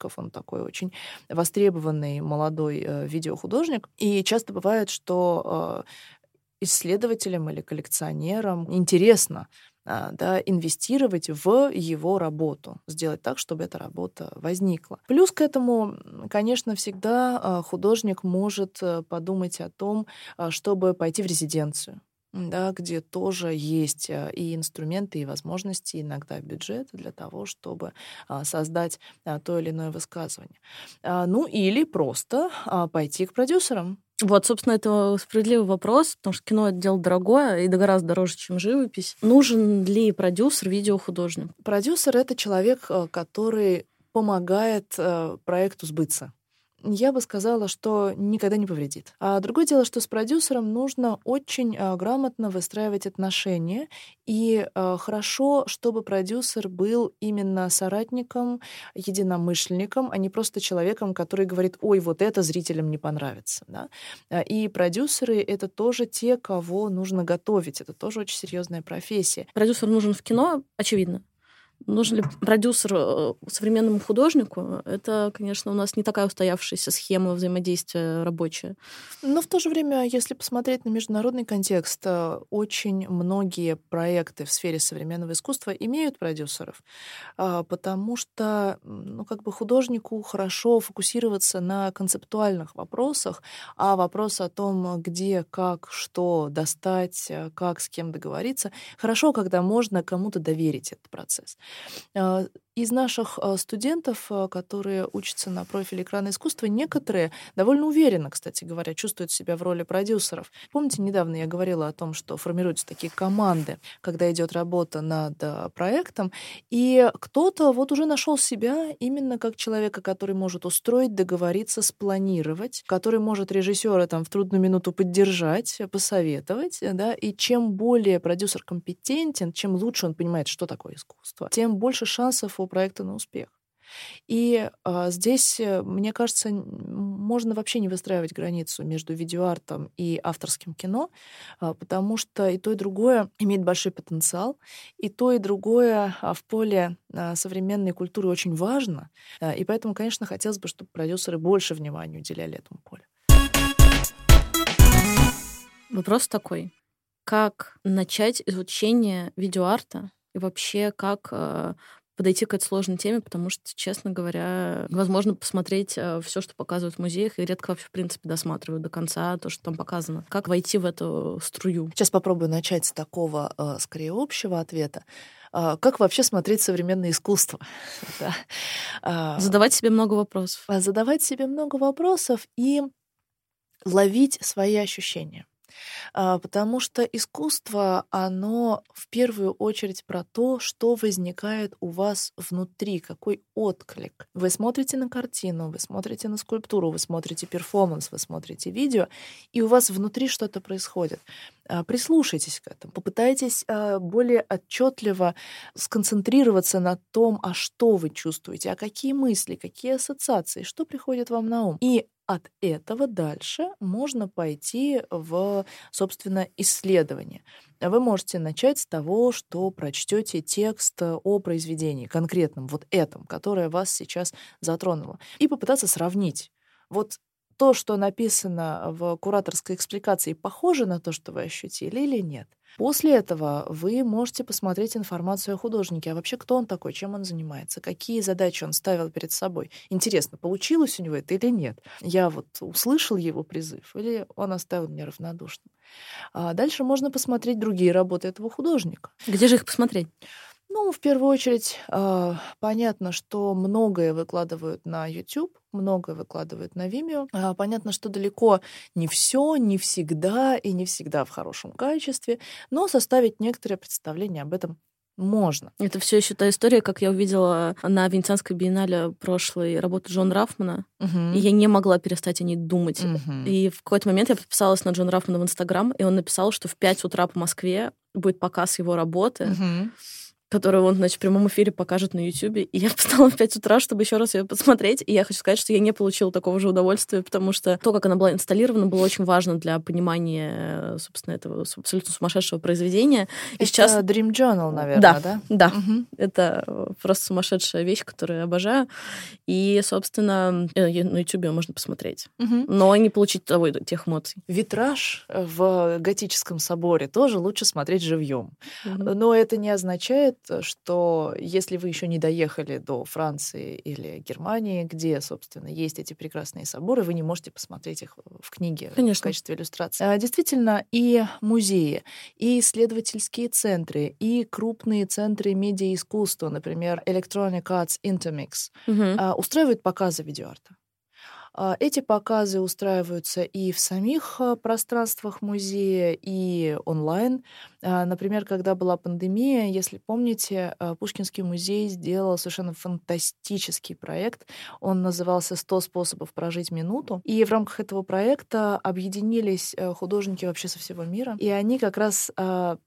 Гранильщиков, он такой очень востребованный молодой э, видеохудожник, и часто бывает, что э, исследователям или коллекционерам интересно а, да, инвестировать в его работу, сделать так, чтобы эта работа возникла. Плюс к этому, конечно, всегда а, художник может э, подумать о том, чтобы пойти в резиденцию да, где тоже есть а, и инструменты, и возможности, иногда бюджет для того, чтобы а, создать а, то или иное высказывание. А, Ну или просто пойти к продюсерам. Вот, собственно, это справедливый вопрос, потому что кино — это дело дорогое и гораздо дороже, чем живопись. Нужен ли продюсер видеохудожник? Продюсер — это человек, э, который помогает э, проекту сбыться я бы сказала, что никогда не повредит. А другое дело, что с продюсером нужно очень а, грамотно выстраивать отношения, и а, хорошо, чтобы продюсер был именно соратником, единомышленником, а не просто человеком, который говорит, ой, вот это зрителям не понравится. Да? А, и продюсеры — это тоже те, кого нужно готовить. Это тоже очень серьезная профессия. Продюсер нужен в кино, очевидно. Нужен ли продюсер э, современному художнику? Это, конечно, у нас не такая устоявшаяся схема взаимодействия рабочая. Но в то же время, если посмотреть на международный контекст, э, очень многие проекты в сфере современного искусства имеют продюсеров, а, потому что ну, как бы художнику хорошо фокусироваться на концептуальных вопросах, а вопрос о том, где, как, что достать, э, как с кем договориться, хорошо, когда можно кому-то доверить этот процесс. А, из наших а, студентов, а, которые учатся на профиле экрана искусства, некоторые довольно уверенно, кстати говоря, чувствуют себя в роли продюсеров. Помните, недавно я говорила о том, что формируются такие команды, когда идет работа над проектом, и кто-то вот уже нашел себя именно как человека, который может устроить, договориться, спланировать, который может режиссера там в трудную минуту поддержать, посоветовать, да, и чем более продюсер компетентен, чем лучше он понимает, что такое искусство, тем больше шансов у проекта на успех. И а, здесь, э, мне кажется, можно вообще не выстраивать границу между видеоартом и авторским кино, а, потому что и то, и другое имеет большой потенциал, и то, и другое а, в поле а, современной культуры очень важно. А, и поэтому, конечно, хотелось бы, чтобы продюсеры больше внимания уделяли этому полю. Вопрос такой. Как начать изучение видеоарта и вообще как э, подойти к этой сложной теме, потому что, честно говоря, возможно посмотреть э, все, что показывают в музеях, и редко вообще, в принципе, досматривают до конца то, что там показано. Как войти в эту струю? Сейчас попробую начать с такого, э, скорее, общего ответа. А, как вообще смотреть современное искусство? А, задавать себе много вопросов. Задавать себе много вопросов и ловить свои ощущения. А, потому что искусство, оно в первую очередь про то, что возникает у вас внутри, какой отклик. Вы смотрите на картину, вы смотрите на скульптуру, вы смотрите перформанс, вы смотрите видео, и у вас внутри что-то происходит. А, прислушайтесь к этому, попытайтесь а, более отчетливо сконцентрироваться на том, а что вы чувствуете, а какие мысли, какие ассоциации, что приходит вам на ум. И от этого дальше можно пойти в, собственно, исследование. Вы можете начать с того, что прочтете текст о произведении конкретном, вот этом, которое вас сейчас затронуло, и попытаться сравнить. Вот то, что написано в кураторской экспликации, похоже на то, что вы ощутили или нет. После этого вы можете посмотреть информацию о художнике. А вообще, кто он такой, чем он занимается, какие задачи он ставил перед собой. Интересно, получилось у него это или нет? Я вот услышал его призыв, или он оставил меня равнодушным? А дальше можно посмотреть другие работы этого художника. Где же их посмотреть? Ну, в первую очередь, э, понятно, что многое выкладывают на YouTube, многое выкладывают на Vimeo. Э, понятно, что далеко не все, не всегда и не всегда в хорошем качестве, но составить некоторое представление об этом можно. Это все еще та история, как я увидела на Венецианской биеннале прошлой работы Джона Рафмана, угу. и я не могла перестать о ней думать. Угу. И в какой-то момент я подписалась на Джона Рафмана в Инстаграм, и он написал, что в 5 утра по Москве будет показ его работы. Угу которую он, значит, в прямом эфире покажет на Ютубе. И я встала в 5 утра, чтобы еще раз ее посмотреть. И я хочу сказать, что я не получила такого же удовольствия, потому что то, как она была инсталлирована, было очень важно для понимания, собственно, этого абсолютно сумасшедшего произведения. И Это сейчас... Dream Journal, наверное, да? Да, да. Угу. Это просто сумасшедшая вещь, которую я обожаю. И, собственно, э, на Ютубе можно посмотреть. Угу. Но не получить того, тех эмоций. Витраж в готическом соборе тоже лучше смотреть живьем. Угу. Но это не означает, Э, что если вы еще не доехали до Франции или Германии, где, собственно, есть эти прекрасные соборы, вы не можете посмотреть их в книге Конечно. в качестве иллюстрации. А, действительно, и музеи, и исследовательские центры, и крупные центры медиаискусства, например, Electronic Arts Intermix, угу. устраивают показы видеоарта. А, эти показы устраиваются и в самих а, пространствах музея, и онлайн. А, например, когда была пандемия, если помните, Пушкинский музей сделал совершенно фантастический проект. Он назывался «100 способов прожить минуту». И в рамках этого проекта объединились художники вообще со всего мира. И они как раз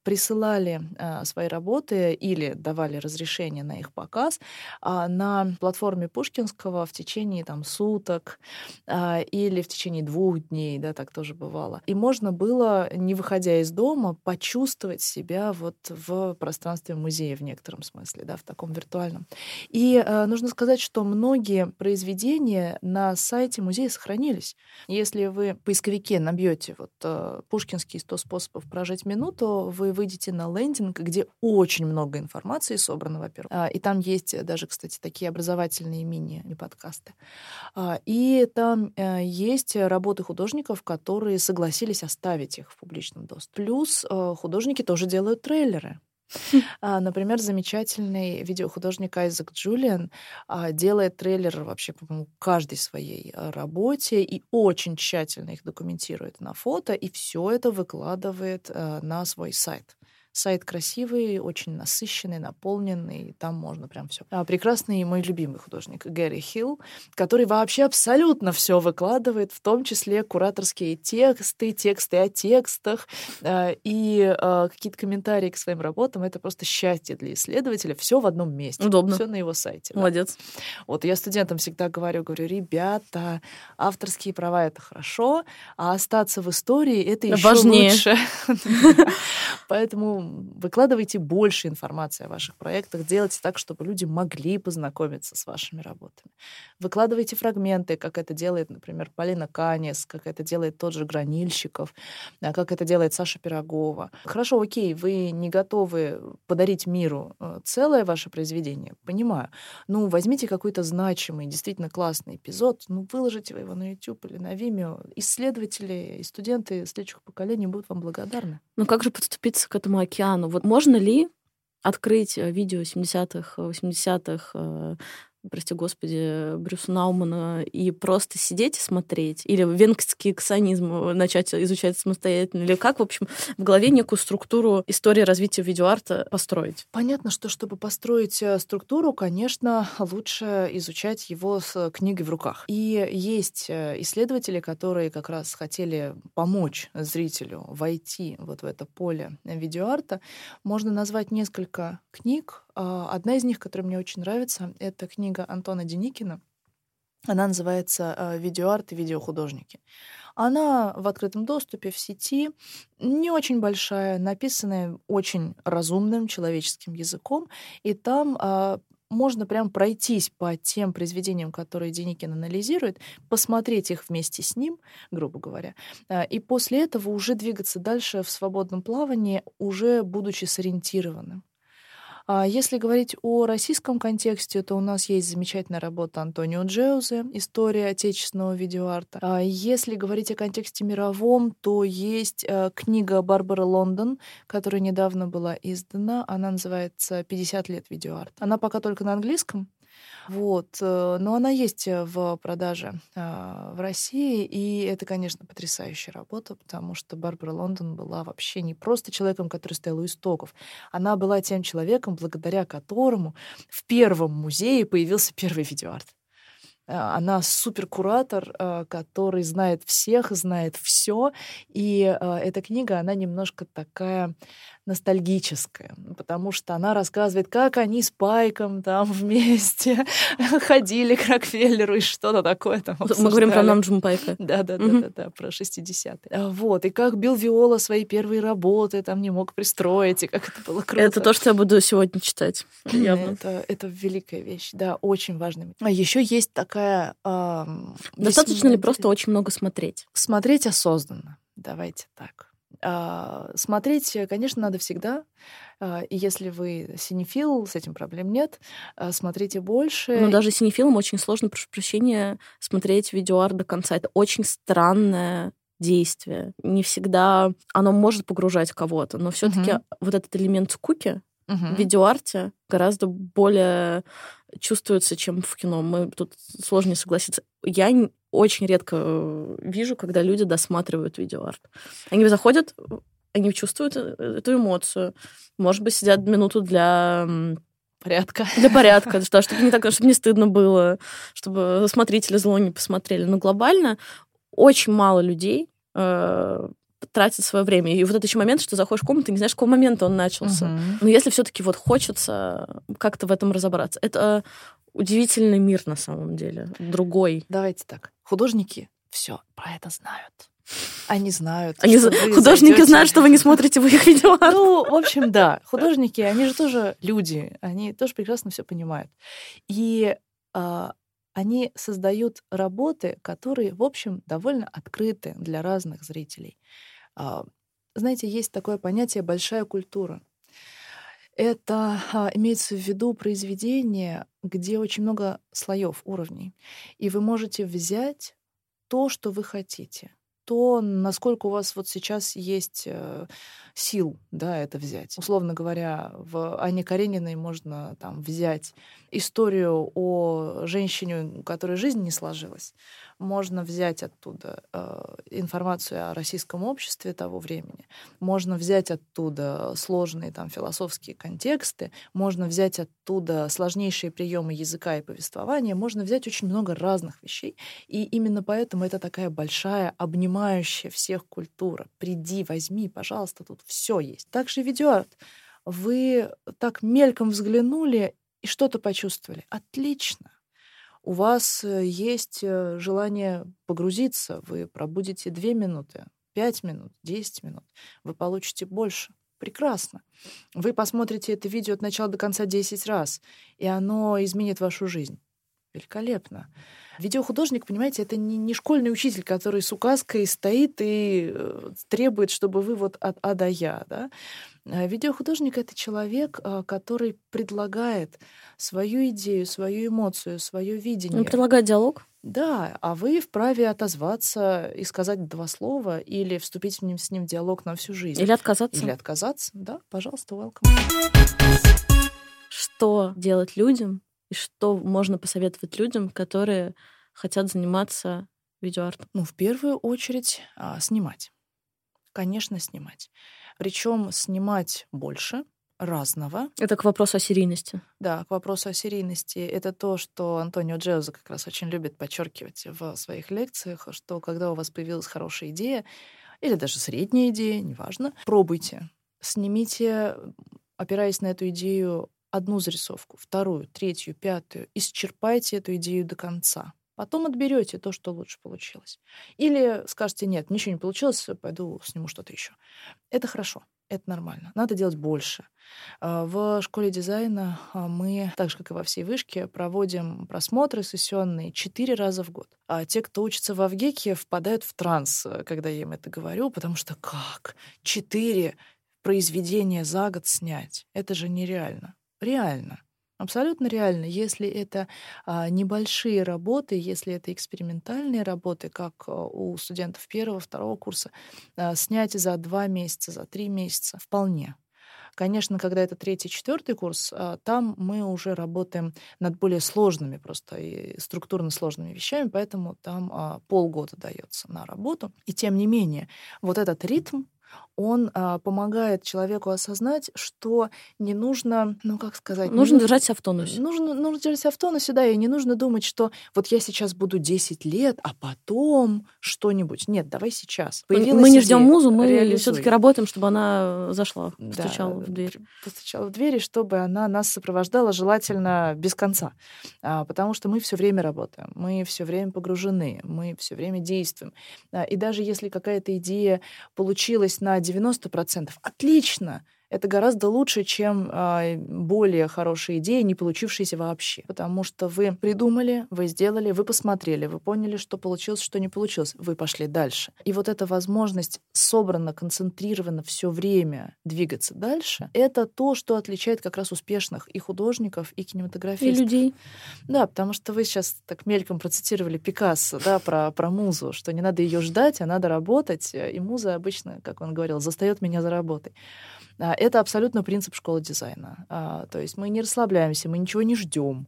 присылали свои работы или давали разрешение на их показ на платформе Пушкинского в течение там, суток, а, или в течение двух дней, да, так тоже бывало. И можно было, не выходя из дома, почувствовать себя вот в пространстве музея в некотором смысле, да, в таком виртуальном. И э, нужно сказать, что многие произведения на сайте музея сохранились. Если вы в поисковике набьете вот э, «Пушкинские 100 способов прожить минуту», вы выйдете на лендинг, где очень много информации собрано, во-первых. А, и там есть даже, кстати, такие образовательные мини-подкасты. А, и там э, есть работы художников, которые согласились оставить их в публичном доступе. Плюс э, художники тоже делают трейлеры. А, например, замечательный видеохудожник Айзек Джулиан а, делает трейлер вообще, по-моему, каждой своей э, работе и очень тщательно их документирует на фото, и все это выкладывает на свой сайт. Сайт красивый, очень насыщенный, наполненный, там можно прям все. А, прекрасный мой любимый художник Гэри Хилл, который вообще абсолютно все выкладывает, в том числе кураторские тексты, тексты о текстах э, и э, какие-то комментарии к своим работам. Это просто счастье для исследователя. Все в одном месте. Удобно. Все на его сайте. Молодец. Да. Вот я студентам всегда говорю, говорю, ребята, авторские права это хорошо, а остаться в истории это еще Важнее. лучше. Поэтому выкладывайте больше информации о ваших проектах, делайте так, чтобы люди могли познакомиться с вашими работами. Выкладывайте фрагменты, как это делает, например, Полина Канес, как это делает тот же Гранильщиков, а, как это делает Саша Пирогова. Хорошо, окей, вы не готовы подарить миру э, целое ваше произведение, понимаю. Ну, возьмите какой-то значимый, действительно классный эпизод, ну, выложите его на YouTube или на Vimeo. Исследователи и студенты следующих поколений будут вам благодарны. Ну, как же подступиться к этому океану. Вот можно ли открыть э, видео 70-х, 80-х прости господи, Брюса Наумана и просто сидеть и смотреть? Или венгерский эксонизм начать изучать самостоятельно? Или как, в общем, в голове некую структуру истории развития видеоарта построить? Понятно, что чтобы построить э, структуру, конечно, лучше изучать его с книгой в руках. И есть э, исследователи, которые как раз хотели помочь зрителю войти вот в это поле видеоарта. Можно назвать несколько книг, одна из них, которая мне очень нравится, это книга Антона Деникина. Она называется а, «Видеоарт и видеохудожники». Она в открытом доступе в сети, не очень большая, написанная очень разумным человеческим языком, и там а, можно прям пройтись по тем произведениям, которые Деникин анализирует, посмотреть их вместе с ним, грубо говоря, и после этого уже двигаться дальше в свободном плавании, уже будучи сориентированным. А если говорить о российском контексте, то у нас есть замечательная работа Антонио Джеузе «История отечественного видеоарта». А если говорить о контексте мировом, то есть э, книга Барбары Лондон, которая недавно была издана. Она называется «50 лет видеоарта». Она пока только на английском, вот. Э, но она есть э, в продаже а, в России, и это, конечно, потрясающая работа, потому что Барбара Лондон была вообще не просто человеком, который стоял у истоков. Она была тем человеком, благодаря которому в первом музее появился первый видеоарт. А, она суперкуратор, который знает всех, знает все. И эта книга, она немножко такая ностальгическая, потому что она рассказывает, как они с Пайком там вместе ходили к Рокфеллеру и что-то такое там Мы говорим про Намджум Пайка. Да-да-да, про 60-е. А, вот, и как Билл Виола свои первые работы там не мог пристроить, и как это было круто. Это то, что я буду сегодня читать, явно. Это, это великая вещь, да, очень важная. А еще есть такая... Достаточно ли просто очень много смотреть? Смотреть осознанно, давайте так. А, смотреть, э, конечно, надо всегда. А, и если вы синефил, с этим проблем нет. А, смотрите больше. Но даже синефилам очень сложно, прошу прощения, смотреть видеоарт до конца. Это очень странное действие. Не всегда оно может погружать кого-то, но все-таки угу. вот этот элемент скуки угу. в видеоарте гораздо более чувствуется, чем в кино. Мы тут сложнее согласиться. Я очень редко э, вижу, когда люди досматривают видеоарт. Они заходят, они чувствуют э, эту эмоцию. Может быть, сидят минуту для порядка. Для порядка, да, чтобы не так, чтобы не стыдно было, чтобы смотрители зло не посмотрели. Но глобально очень мало людей э, тратит свое время. И вот это еще момент, что заходишь в комнату, не знаешь, какого момента он начался. Uh-huh. Но если все-таки вот хочется как-то в этом разобраться, это удивительный мир на самом деле, другой. Давайте так. Художники все про это знают. Они знают. Они за... Художники зайдете... знают, что вы не смотрите в их видео. Ну, в общем, да. Художники, они же тоже люди. Они тоже прекрасно все понимают. И а, они создают работы, которые, в общем, довольно открыты для разных зрителей. А, знаете, есть такое понятие «большая культура». Это а, имеется в виду произведение, где очень много слоев, уровней. И вы можете взять то, что вы хотите то, насколько у вас вот сейчас есть э, сил, да, это взять. Условно говоря, в Анне Карениной можно там взять историю о женщине, у которой жизнь не сложилась, можно взять оттуда э, информацию о российском обществе того времени, можно взять оттуда сложные там философские контексты, можно взять оттуда сложнейшие приемы языка и повествования, можно взять очень много разных вещей. И именно поэтому это такая большая, обнимающая всех культура. Приди, возьми, пожалуйста, тут все есть. Также видеоарт. Вы так мельком взглянули и что-то почувствовали. Отлично у вас э, есть э, желание погрузиться, вы пробудете две минуты, пять минут, десять минут, вы получите больше. Прекрасно. Вы посмотрите это видео от начала до конца 10 раз, и оно изменит вашу жизнь. Великолепно. Видеохудожник, понимаете, это не, не школьный учитель, который с указкой стоит и э, требует, чтобы вы вот от А до Я. Да? А видеохудожник — это человек, а, который предлагает свою идею, свою эмоцию, свое видение. Он предлагает диалог? Да, а вы вправе отозваться и сказать два слова или вступить с ним, с ним в диалог на всю жизнь. Или отказаться. Или отказаться, да, пожалуйста, welcome. Что делать людям и что можно посоветовать людям, которые хотят заниматься видеоартом? Ну, в первую очередь, а, снимать. Конечно, снимать. Причем снимать больше, разного. Это к вопросу о серийности. Да, к вопросу о серийности. Это то, что Антонио Джеуза как раз очень любит подчеркивать в своих лекциях, что когда у вас появилась хорошая идея, или даже средняя идея, неважно, пробуйте. Снимите, опираясь на эту идею, одну зарисовку, вторую, третью, пятую, исчерпайте эту идею до конца. Потом отберете то, что лучше получилось. Или скажете, нет, ничего не получилось, пойду сниму что-то еще. Это хорошо, это нормально. Надо делать больше. А, в школе дизайна а, мы, так же, как и во всей вышке, проводим просмотры сессионные четыре раза в год. А те, кто учится в Авгеке, впадают в транс, э, когда я им это говорю, потому что как? Четыре произведения за год снять? Это же нереально. Реально. Абсолютно реально, если это а, небольшие работы, если это экспериментальные работы, как а, у студентов первого, второго курса, а, снять за два месяца, за три месяца, вполне. Конечно, когда это третий, четвертый курс, а, там мы уже работаем над более сложными просто и структурно сложными вещами, поэтому там а, полгода дается на работу. И тем не менее, вот этот ритм, он а, помогает человеку осознать, что не нужно, ну как сказать... Нужно держать себя в тонусе. Нужно, нужно держать себя в тонусе, да, и не нужно думать, что вот я сейчас буду 10 лет, а потом что-нибудь. Нет, давай сейчас. Появилась мы не ждем музу, мы все-таки работаем, чтобы она зашла, постучала да, в дверь. Постучала в дверь, чтобы она нас сопровождала желательно без конца. А, потому что мы все время работаем, мы все время погружены, мы все время действуем. А, и даже если какая-то идея получилась на 90%. Отлично! Это гораздо лучше, чем э, более хорошие идеи, не получившиеся вообще. Потому что вы придумали, вы сделали, вы посмотрели, вы поняли, что получилось, что не получилось, вы пошли дальше. И вот эта возможность собрано, концентрированно все время двигаться дальше, это то, что отличает как раз успешных и художников, и кинематографистов. И людей. Да, потому что вы сейчас так мельком процитировали Пикассо, да, про, про музу, что не надо ее ждать, а надо работать. И муза обычно, как он говорил, застает меня за работой. А, это абсолютно принцип школы дизайна. А, то есть мы не расслабляемся, мы ничего не ждем,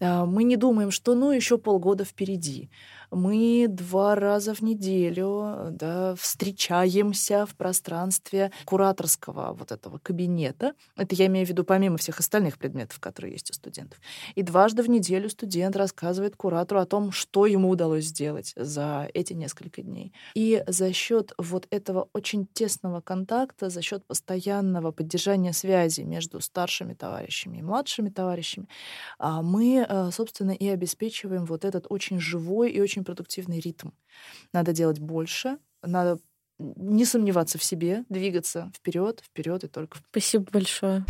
а, мы не думаем, что ну еще полгода впереди. Мы два раза в неделю да, встречаемся в пространстве кураторского вот этого кабинета. Это я имею в виду помимо всех остальных предметов, которые есть у студентов. И дважды в неделю студент рассказывает куратору о том, что ему удалось сделать за эти несколько дней. И за счет вот этого очень тесного контакта, за счет постоянного поддержания связи между старшими товарищами и младшими товарищами, а, мы, э, собственно, и обеспечиваем вот этот очень живой и очень продуктивный ритм. Надо делать больше, надо не сомневаться в себе, двигаться вперед, вперед и только. Спасибо большое.